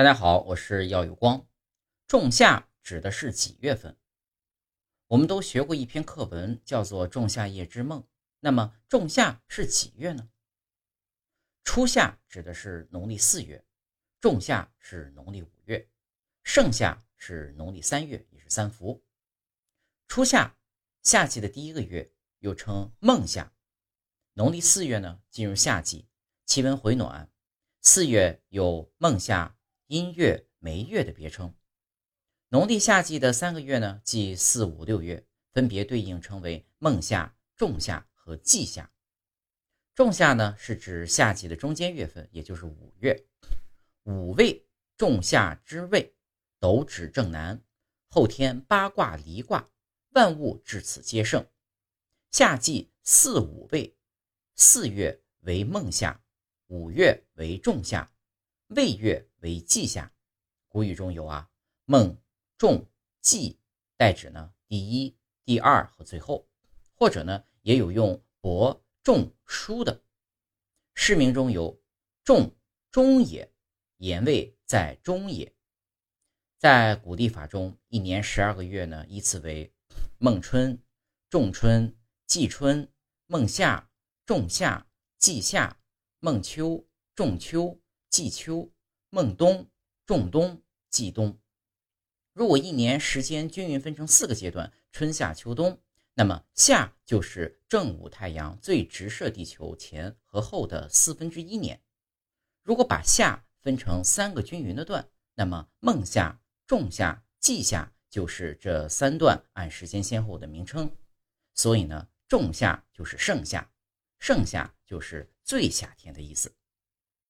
大家好，我是耀有光。仲夏指的是几月份？我们都学过一篇课文，叫做《仲夏夜之梦》。那么仲夏是几月呢？初夏指的是农历四月，仲夏是农历五月，盛夏是农历三月，也是三伏。初夏，夏季的第一个月，又称孟夏。农历四月呢，进入夏季，气温回暖。四月有孟夏。阴月、梅月的别称。农历夏季的三个月呢，即四、五、六月，分别对应称为孟夏、仲夏和季夏。仲夏呢，是指夏季的中间月份，也就是五月。五位，仲夏之位，斗指正南，后天八卦离卦，万物至此皆盛。夏季四五位，四月为孟夏，五月为仲夏。未月为季夏，古语中有啊孟仲季，代指呢第一、第二和最后，或者呢也有用伯仲叔的。诗名中有仲中也，言谓在中也。在古历法中，一年十二个月呢，依次为孟春、仲春、季春、孟夏、仲夏、季夏、孟秋、仲秋。季秋、孟冬、仲冬、季冬。如果一年时间均匀分成四个阶段，春夏秋冬，那么夏就是正午太阳最直射地球前和后的四分之一年。如果把夏分成三个均匀的段，那么孟夏、仲夏、季夏就是这三段按时间先后的名称。所以呢，仲夏就是盛夏，盛夏就是最夏天的意思。